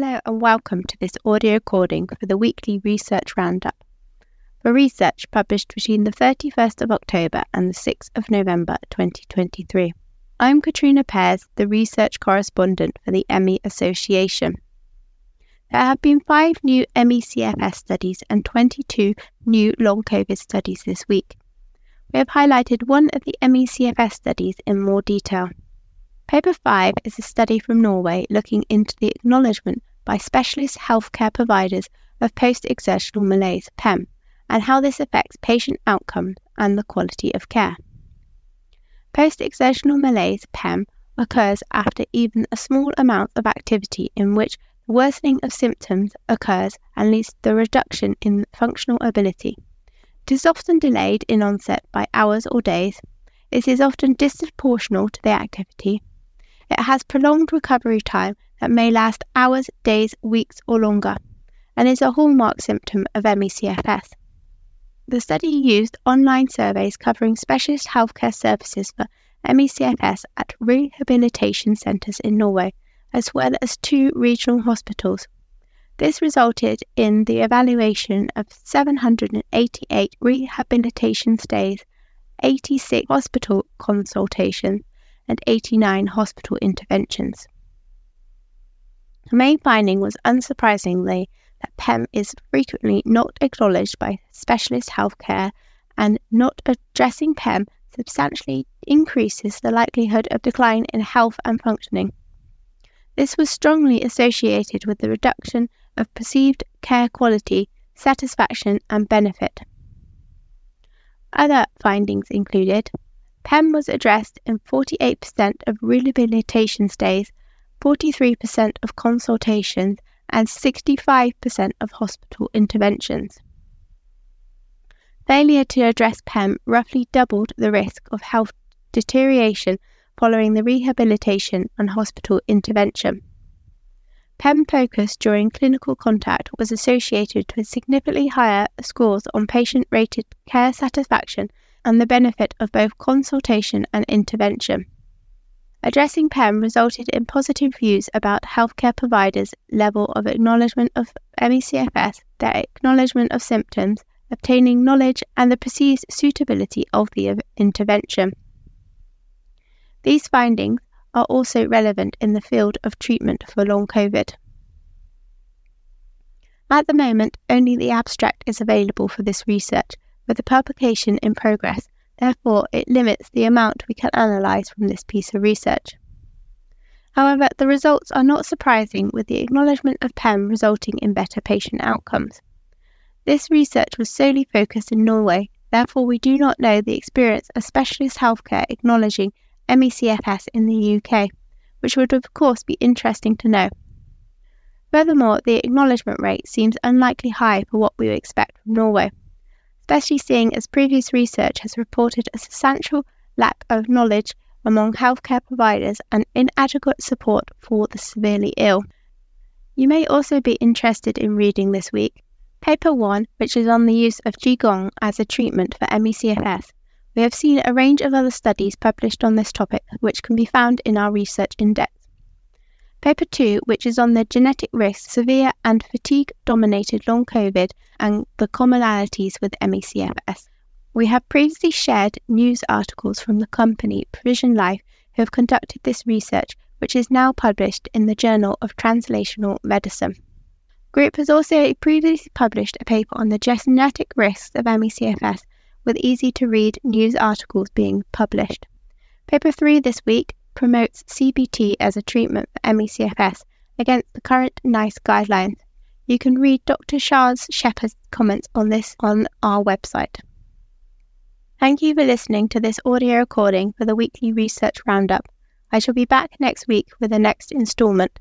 Hello and welcome to this audio recording for the weekly research roundup. For research published between the 31st of October and the 6th of November 2023. I'm Katrina Pears, the research correspondent for the ME Association. There have been five new ME/CFS studies and 22 new long COVID studies this week. We have highlighted one of the ME/CFS studies in more detail. Paper 5 is a study from Norway looking into the acknowledgement by specialist healthcare providers of post exertional malaise PEM and how this affects patient outcomes and the quality of care. Post exertional malaise PEM occurs after even a small amount of activity in which the worsening of symptoms occurs and leads to the reduction in functional ability. It is often delayed in onset by hours or days. It is often disproportional to the activity it has prolonged recovery time that may last hours, days, weeks, or longer, and is a hallmark symptom of ME/CFS. The study used online surveys covering specialist healthcare services for ME/CFS at rehabilitation centres in Norway, as well as two regional hospitals. This resulted in the evaluation of 788 rehabilitation stays, 86 hospital consultations, and 89 hospital interventions. The main finding was unsurprisingly that PEM is frequently not acknowledged by specialist healthcare and not addressing PEM substantially increases the likelihood of decline in health and functioning. This was strongly associated with the reduction of perceived care quality, satisfaction, and benefit. Other findings included PEM was addressed in 48% of rehabilitation stays, 43% of consultations, and 65% of hospital interventions. Failure to address PEM roughly doubled the risk of health deterioration following the rehabilitation and hospital intervention. PEM focus during clinical contact was associated with significantly higher scores on patient rated care satisfaction and the benefit of both consultation and intervention. Addressing PEM resulted in positive views about healthcare providers' level of acknowledgement of ME/CFS, their acknowledgement of symptoms, obtaining knowledge, and the perceived suitability of the intervention. These findings are also relevant in the field of treatment for long COVID. At the moment, only the abstract is available for this research, with the publication in progress, therefore, it limits the amount we can analyse from this piece of research. However, the results are not surprising, with the acknowledgement of PEM resulting in better patient outcomes. This research was solely focused in Norway, therefore, we do not know the experience of specialist healthcare acknowledging ME/CFS in the UK, which would of course be interesting to know. Furthermore, the acknowledgement rate seems unlikely high for what we would expect from Norway especially seeing as previous research has reported a substantial lack of knowledge among healthcare providers and inadequate support for the severely ill. You may also be interested in reading this week Paper 1, which is on the use of Qigong as a treatment for ME/CFS. We have seen a range of other studies published on this topic, which can be found in our research index. Paper 2, which is on the genetic risk, severe and fatigue dominated long COVID, and the commonalities with ME/CFS. We have previously shared news articles from the company PrecisionLife who have conducted this research, which is now published in the Journal of Translational Medicine. Group has also previously published a paper on the genetic risks of ME/CFS, with easy to read news articles being published. Paper 3 this week promotes CBT as a treatment for ME/CFS against the current NICE guidelines. You can read Dr. Charles Shepherd's comments on this on our website. Thank you for listening to this audio recording for the weekly research roundup. I shall be back next week with the next instalment.